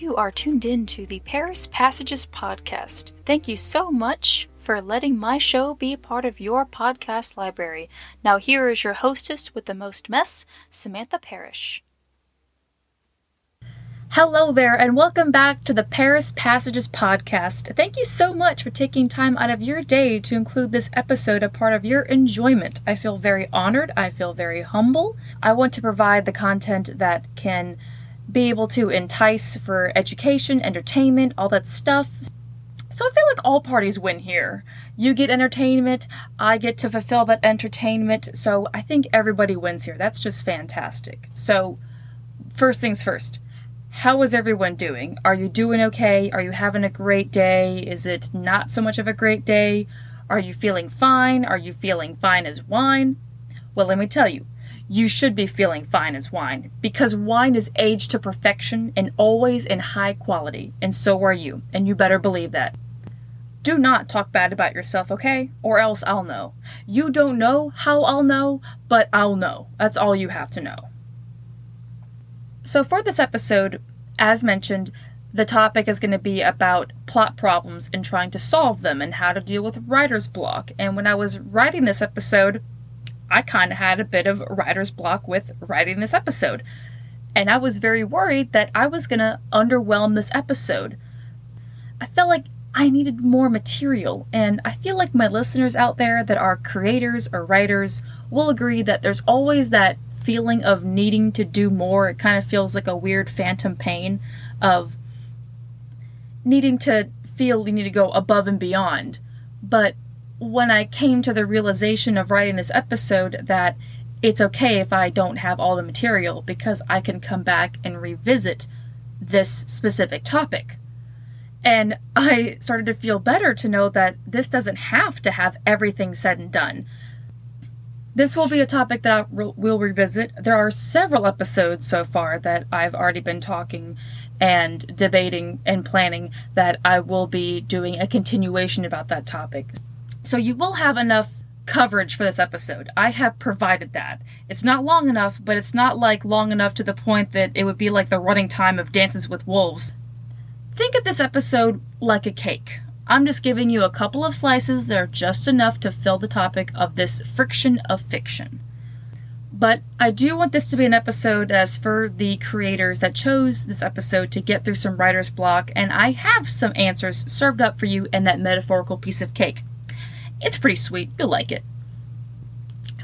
You are tuned in to the Paris Passages podcast. Thank you so much for letting my show be a part of your podcast library. Now, here is your hostess with the most mess, Samantha Parrish. Hello there, and welcome back to the Paris Passages podcast. Thank you so much for taking time out of your day to include this episode a part of your enjoyment. I feel very honored. I feel very humble. I want to provide the content that can be able to entice for education, entertainment, all that stuff. So I feel like all parties win here. You get entertainment, I get to fulfill that entertainment, so I think everybody wins here. That's just fantastic. So, first things first. How is everyone doing? Are you doing okay? Are you having a great day? Is it not so much of a great day? Are you feeling fine? Are you feeling fine as wine? Well, let me tell you, you should be feeling fine as wine because wine is aged to perfection and always in high quality, and so are you, and you better believe that. Do not talk bad about yourself, okay? Or else I'll know. You don't know how I'll know, but I'll know. That's all you have to know. So, for this episode, as mentioned, the topic is going to be about plot problems and trying to solve them and how to deal with writer's block. And when I was writing this episode, I kind of had a bit of writer's block with writing this episode. And I was very worried that I was going to underwhelm this episode. I felt like I needed more material, and I feel like my listeners out there that are creators or writers will agree that there's always that feeling of needing to do more. It kind of feels like a weird phantom pain of needing to feel you need to go above and beyond. But when I came to the realization of writing this episode that it's okay if I don't have all the material because I can come back and revisit this specific topic. And I started to feel better to know that this doesn't have to have everything said and done. This will be a topic that I will revisit. There are several episodes so far that I've already been talking and debating and planning that I will be doing a continuation about that topic. So you will have enough coverage for this episode. I have provided that. It's not long enough, but it's not like long enough to the point that it would be like the running time of Dances with Wolves. Think of this episode like a cake. I'm just giving you a couple of slices that are just enough to fill the topic of this friction of fiction. But I do want this to be an episode as for the creators that chose this episode to get through some writer's block, and I have some answers served up for you in that metaphorical piece of cake. It's pretty sweet. You'll like it.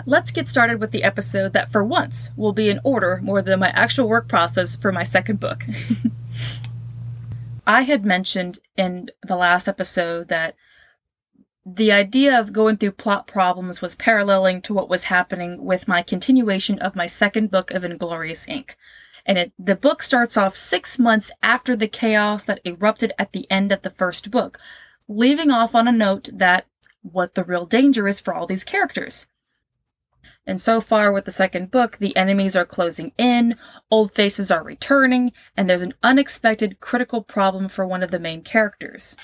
Let's get started with the episode that, for once, will be in order more than my actual work process for my second book. I had mentioned in the last episode that the idea of going through plot problems was paralleling to what was happening with my continuation of my second book of Inglorious Ink. And it, the book starts off six months after the chaos that erupted at the end of the first book, leaving off on a note that what the real danger is for all these characters. And so far with the second book, the enemies are closing in, old faces are returning, and there's an unexpected critical problem for one of the main characters.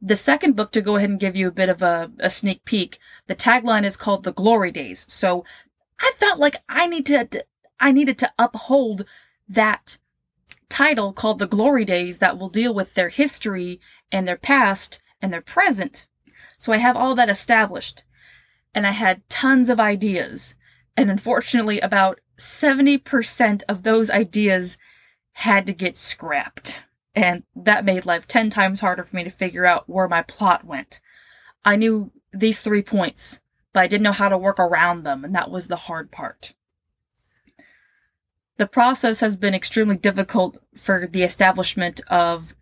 The second book, to go ahead and give you a bit of a, a sneak peek, the tagline is called The Glory Days. So I felt like I need to, I needed to uphold that title called The Glory Days that will deal with their history and their past and their present so I have all that established. And I had tons of ideas. And unfortunately, about 70% of those ideas had to get scrapped. And that made life 10 times harder for me to figure out where my plot went. I knew these three points, but I didn't know how to work around them, and that was the hard part. The process has been extremely difficult for the establishment of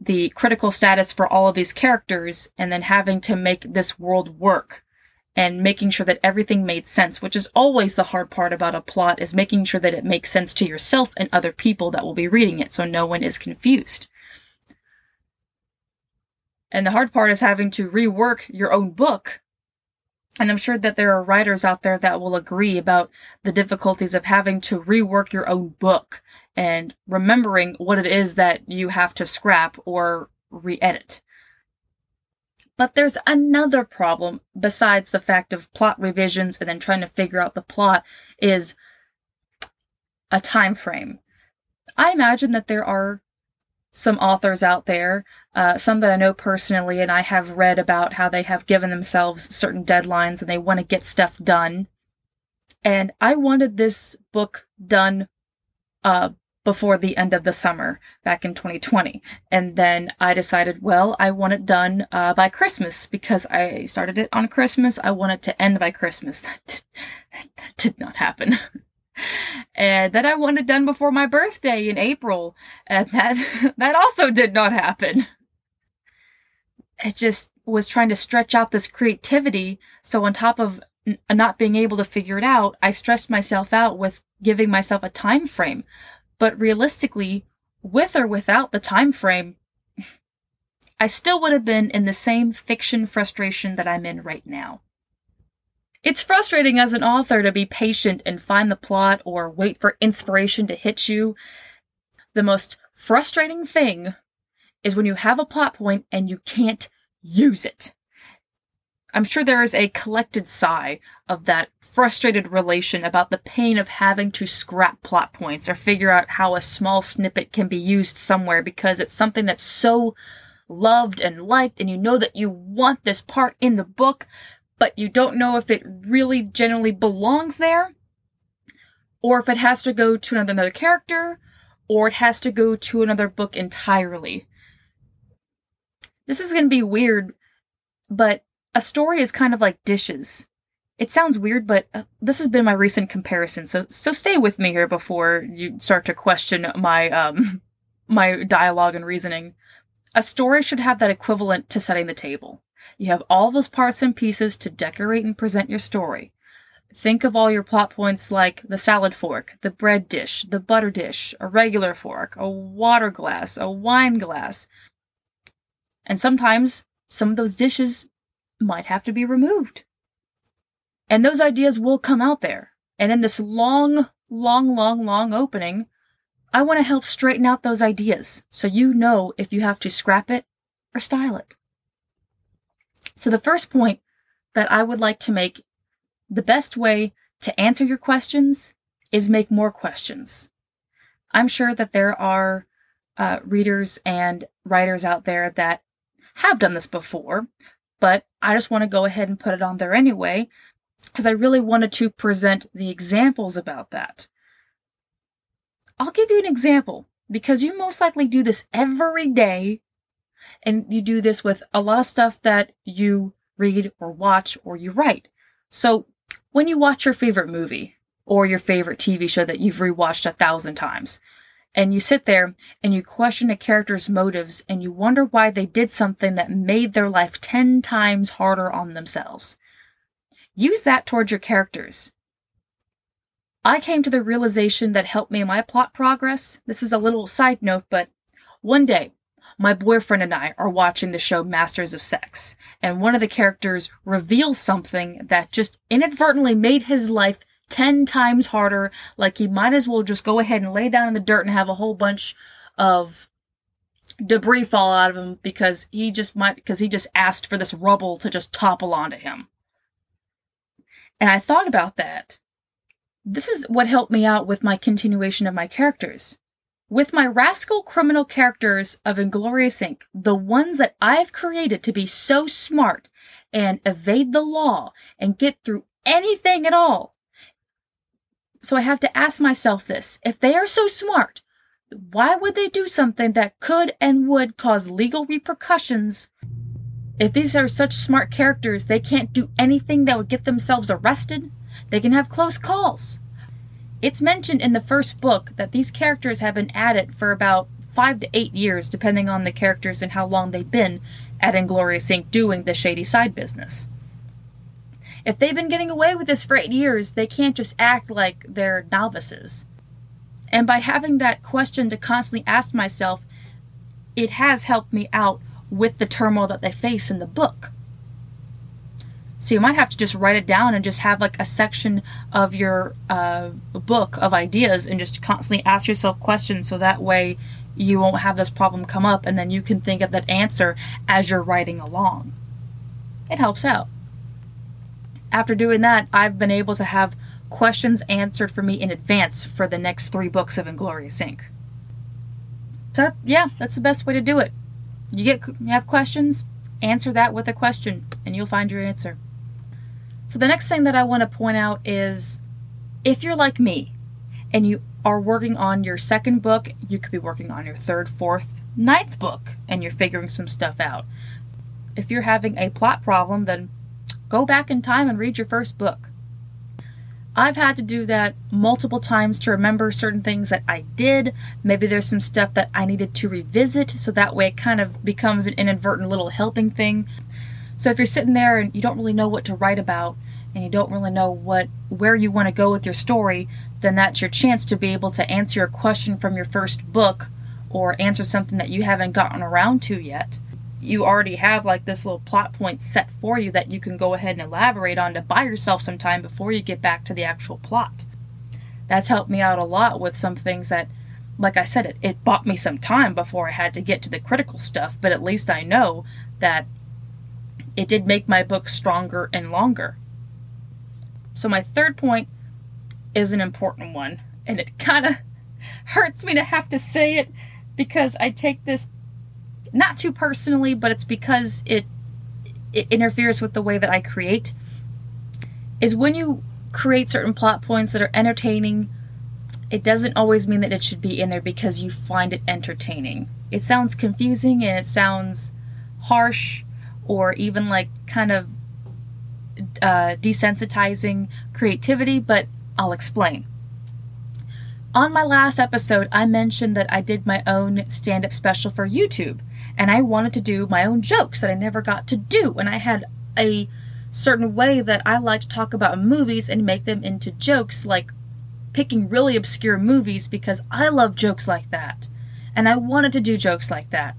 the critical status for all of these characters and then having to make this world work and making sure that everything made sense, which is always the hard part about a plot is making sure that it makes sense to yourself and other people that will be reading it so no one is confused. And the hard part is having to rework your own book. And I'm sure that there are writers out there that will agree about the difficulties of having to rework your own book and remembering what it is that you have to scrap or re edit. But there's another problem besides the fact of plot revisions and then trying to figure out the plot is a time frame. I imagine that there are some authors out there, uh, some that I know personally, and I have read about how they have given themselves certain deadlines and they want to get stuff done. And I wanted this book done uh, before the end of the summer back in 2020. And then I decided, well, I want it done uh, by Christmas because I started it on Christmas. I want it to end by Christmas. That did, that did not happen. and that I wanted done before my birthday in April, and that that also did not happen. It just was trying to stretch out this creativity. So on top of n- not being able to figure it out, I stressed myself out with giving myself a time frame. But realistically, with or without the time frame, I still would have been in the same fiction frustration that I'm in right now. It's frustrating as an author to be patient and find the plot or wait for inspiration to hit you. The most frustrating thing is when you have a plot point and you can't use it. I'm sure there is a collected sigh of that frustrated relation about the pain of having to scrap plot points or figure out how a small snippet can be used somewhere because it's something that's so loved and liked and you know that you want this part in the book, but you don't know if it really generally belongs there, or if it has to go to another character, or it has to go to another book entirely. This is going to be weird, but a story is kind of like dishes. It sounds weird, but uh, this has been my recent comparison, so so stay with me here before you start to question my um my dialogue and reasoning. A story should have that equivalent to setting the table. You have all those parts and pieces to decorate and present your story. Think of all your plot points like the salad fork, the bread dish, the butter dish, a regular fork, a water glass, a wine glass. And sometimes some of those dishes might have to be removed. And those ideas will come out there. And in this long, long, long, long opening, I want to help straighten out those ideas so you know if you have to scrap it or style it. So, the first point that I would like to make the best way to answer your questions is make more questions. I'm sure that there are uh, readers and writers out there that have done this before, but I just want to go ahead and put it on there anyway because I really wanted to present the examples about that. I'll give you an example because you most likely do this every day and you do this with a lot of stuff that you read or watch or you write. So when you watch your favorite movie or your favorite TV show that you've rewatched a thousand times, and you sit there and you question a character's motives and you wonder why they did something that made their life 10 times harder on themselves. Use that towards your characters. I came to the realization that helped me in my plot progress. This is a little side note, but one day my boyfriend and I are watching the show Masters of Sex, and one of the characters reveals something that just inadvertently made his life 10 times harder. Like he might as well just go ahead and lay down in the dirt and have a whole bunch of debris fall out of him because he just might, because he just asked for this rubble to just topple onto him. And I thought about that. This is what helped me out with my continuation of my characters. With my rascal criminal characters of Inglorious Inc., the ones that I've created to be so smart and evade the law and get through anything at all. So I have to ask myself this if they are so smart, why would they do something that could and would cause legal repercussions? If these are such smart characters, they can't do anything that would get themselves arrested. They can have close calls. It's mentioned in the first book that these characters have been at it for about five to eight years, depending on the characters and how long they've been at Inglorious Inc. doing the shady side business. If they've been getting away with this for eight years, they can't just act like they're novices. And by having that question to constantly ask myself, it has helped me out with the turmoil that they face in the book. So you might have to just write it down and just have like a section of your uh, book of ideas and just constantly ask yourself questions so that way you won't have this problem come up and then you can think of that answer as you're writing along. It helps out. After doing that, I've been able to have questions answered for me in advance for the next three books of Inglorious Inc. So, yeah, that's the best way to do it. You get you have questions, answer that with a question, and you'll find your answer. So, the next thing that I want to point out is if you're like me and you are working on your second book, you could be working on your third, fourth, ninth book, and you're figuring some stuff out. If you're having a plot problem, then go back in time and read your first book. I've had to do that multiple times to remember certain things that I did. Maybe there's some stuff that I needed to revisit, so that way it kind of becomes an inadvertent little helping thing. So if you're sitting there and you don't really know what to write about, and you don't really know what where you want to go with your story, then that's your chance to be able to answer a question from your first book or answer something that you haven't gotten around to yet you already have like this little plot point set for you that you can go ahead and elaborate on to buy yourself some time before you get back to the actual plot. That's helped me out a lot with some things that, like I said, it, it bought me some time before I had to get to the critical stuff, but at least I know that it did make my book stronger and longer. So, my third point is an important one, and it kind of hurts me to have to say it because I take this not too personally, but it's because it it interferes with the way that I create. Is when you create certain plot points that are entertaining, it doesn't always mean that it should be in there because you find it entertaining. It sounds confusing and it sounds harsh or even like kind of uh, desensitizing creativity, but I'll explain. On my last episode, I mentioned that I did my own stand up special for YouTube and I wanted to do my own jokes that I never got to do. And I had a certain way that I like to talk about movies and make them into jokes, like picking really obscure movies because I love jokes like that. And I wanted to do jokes like that.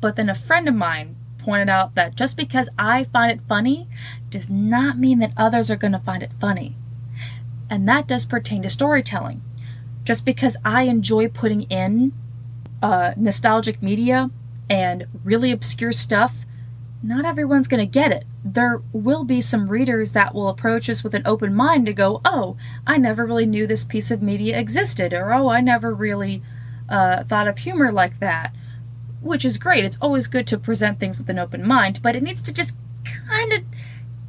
But then a friend of mine pointed out that just because I find it funny does not mean that others are going to find it funny. And that does pertain to storytelling. Just because I enjoy putting in uh, nostalgic media and really obscure stuff, not everyone's going to get it. There will be some readers that will approach us with an open mind to go, oh, I never really knew this piece of media existed, or oh, I never really uh, thought of humor like that, which is great. It's always good to present things with an open mind, but it needs to just kind of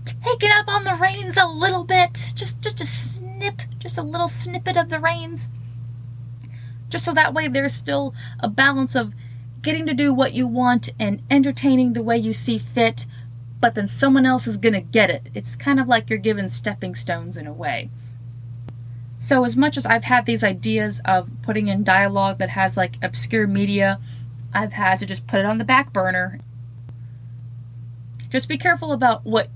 take it up on the reins a little bit. Just, just a snip, just a little snippet of the reins. Just so that way there's still a balance of getting to do what you want and entertaining the way you see fit, but then someone else is going to get it. It's kind of like you're given stepping stones in a way. So, as much as I've had these ideas of putting in dialogue that has like obscure media, I've had to just put it on the back burner. Just be careful about what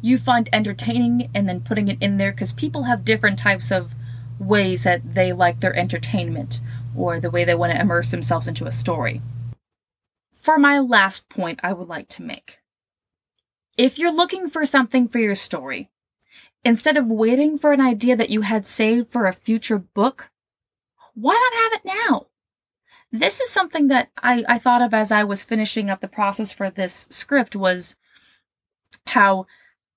you find entertaining and then putting it in there because people have different types of ways that they like their entertainment or the way they want to immerse themselves into a story for my last point I would like to make. If you're looking for something for your story, instead of waiting for an idea that you had saved for a future book, why not have it now? This is something that I, I thought of as I was finishing up the process for this script was how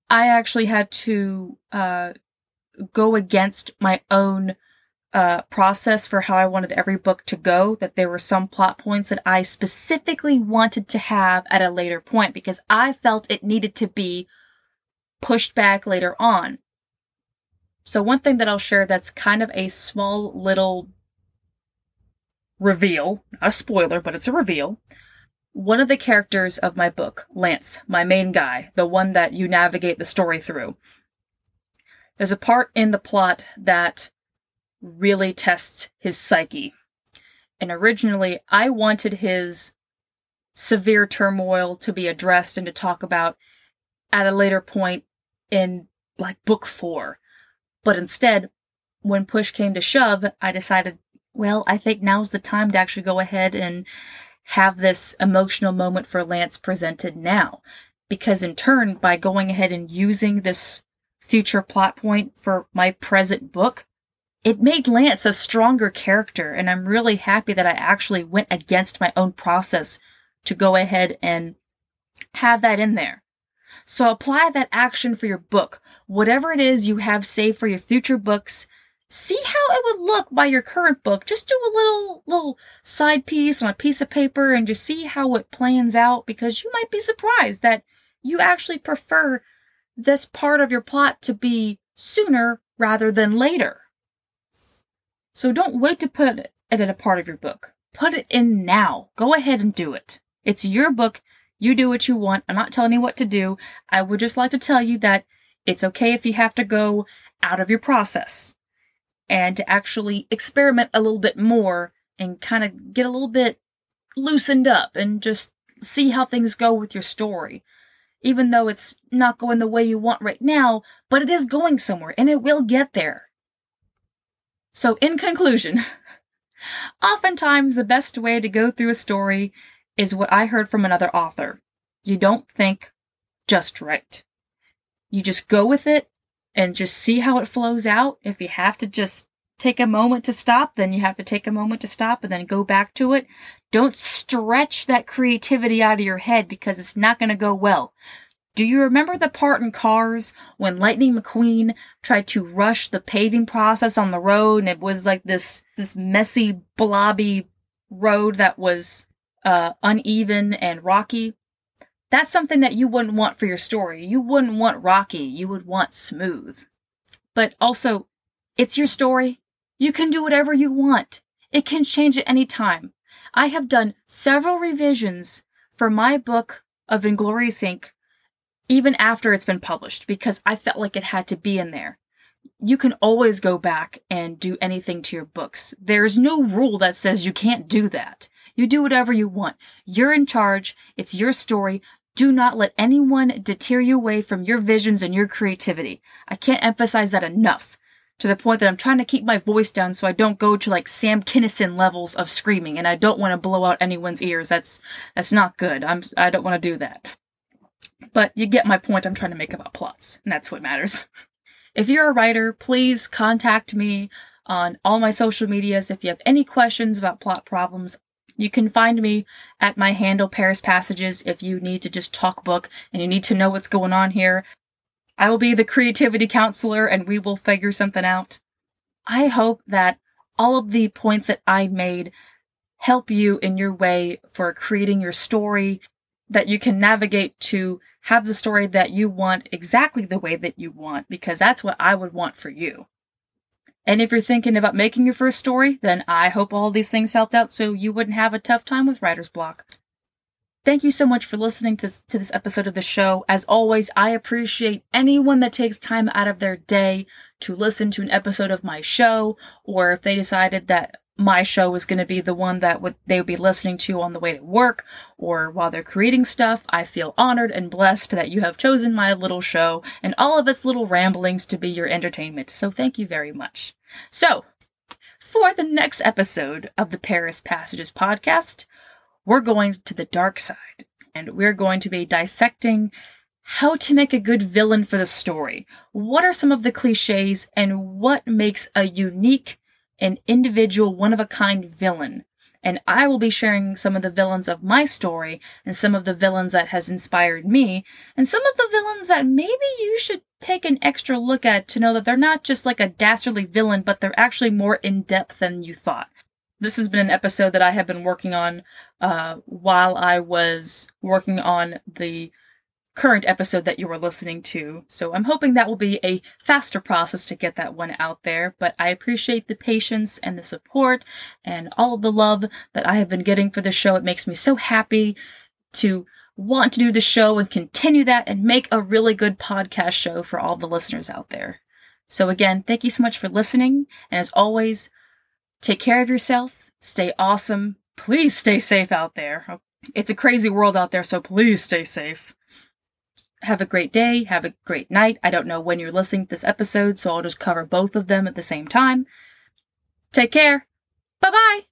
I actually had to uh, go against my own uh, process for how I wanted every book to go, that there were some plot points that I specifically wanted to have at a later point because I felt it needed to be pushed back later on. So, one thing that I'll share that's kind of a small little reveal, not a spoiler, but it's a reveal. One of the characters of my book, Lance, my main guy, the one that you navigate the story through, there's a part in the plot that really tests his psyche. And originally, I wanted his severe turmoil to be addressed and to talk about at a later point in like book four. But instead, when push came to shove, I decided, well, I think now's the time to actually go ahead and have this emotional moment for Lance presented now. Because in turn, by going ahead and using this future plot point for my present book, it made Lance a stronger character, and I'm really happy that I actually went against my own process to go ahead and have that in there. So apply that action for your book. Whatever it is you have saved for your future books, see how it would look by your current book. Just do a little little side piece on a piece of paper and just see how it plans out because you might be surprised that you actually prefer this part of your plot to be sooner rather than later. So don't wait to put it in a part of your book. Put it in now. Go ahead and do it. It's your book. You do what you want. I'm not telling you what to do. I would just like to tell you that it's okay if you have to go out of your process and to actually experiment a little bit more and kind of get a little bit loosened up and just see how things go with your story. Even though it's not going the way you want right now, but it is going somewhere and it will get there. So, in conclusion, oftentimes the best way to go through a story is what I heard from another author. You don't think just right. You just go with it and just see how it flows out. If you have to just take a moment to stop, then you have to take a moment to stop and then go back to it. Don't stretch that creativity out of your head because it's not going to go well. Do you remember the part in Cars when Lightning McQueen tried to rush the paving process on the road and it was like this this messy blobby road that was uh, uneven and rocky? That's something that you wouldn't want for your story. You wouldn't want rocky, you would want smooth. But also, it's your story. You can do whatever you want. It can change at any time. I have done several revisions for my book of Inglorious Inc. even after it's been published because I felt like it had to be in there. You can always go back and do anything to your books. There's no rule that says you can't do that. You do whatever you want. You're in charge. It's your story. Do not let anyone deter you away from your visions and your creativity. I can't emphasize that enough. To the point that I'm trying to keep my voice down so I don't go to like Sam Kinison levels of screaming and I don't want to blow out anyone's ears. That's that's not good. I'm I don't want to do that. But you get my point I'm trying to make about plots, and that's what matters. If you're a writer, please contact me on all my social medias if you have any questions about plot problems. You can find me at my handle Paris Passages if you need to just talk book and you need to know what's going on here. I will be the creativity counselor and we will figure something out. I hope that all of the points that I made help you in your way for creating your story that you can navigate to have the story that you want exactly the way that you want because that's what I would want for you. And if you're thinking about making your first story, then I hope all these things helped out so you wouldn't have a tough time with writer's block. Thank you so much for listening to this, to this episode of the show. As always, I appreciate anyone that takes time out of their day to listen to an episode of my show, or if they decided that my show is going to be the one that would they would be listening to on the way to work or while they're creating stuff. I feel honored and blessed that you have chosen my little show and all of its little ramblings to be your entertainment. So thank you very much. So, for the next episode of the Paris Passages podcast, we're going to the dark side and we're going to be dissecting how to make a good villain for the story. What are some of the cliches and what makes a unique an individual, one of a kind villain. And I will be sharing some of the villains of my story and some of the villains that has inspired me and some of the villains that maybe you should take an extra look at to know that they're not just like a dastardly villain, but they're actually more in depth than you thought. This has been an episode that I have been working on uh, while I was working on the current episode that you are listening to. So I'm hoping that will be a faster process to get that one out there. But I appreciate the patience and the support and all of the love that I have been getting for the show. It makes me so happy to want to do the show and continue that and make a really good podcast show for all the listeners out there. So again, thank you so much for listening. And as always, take care of yourself, stay awesome. Please stay safe out there. It's a crazy world out there, so please stay safe have a great day, have a great night. I don't know when you're listening to this episode, so I'll just cover both of them at the same time. Take care. Bye bye.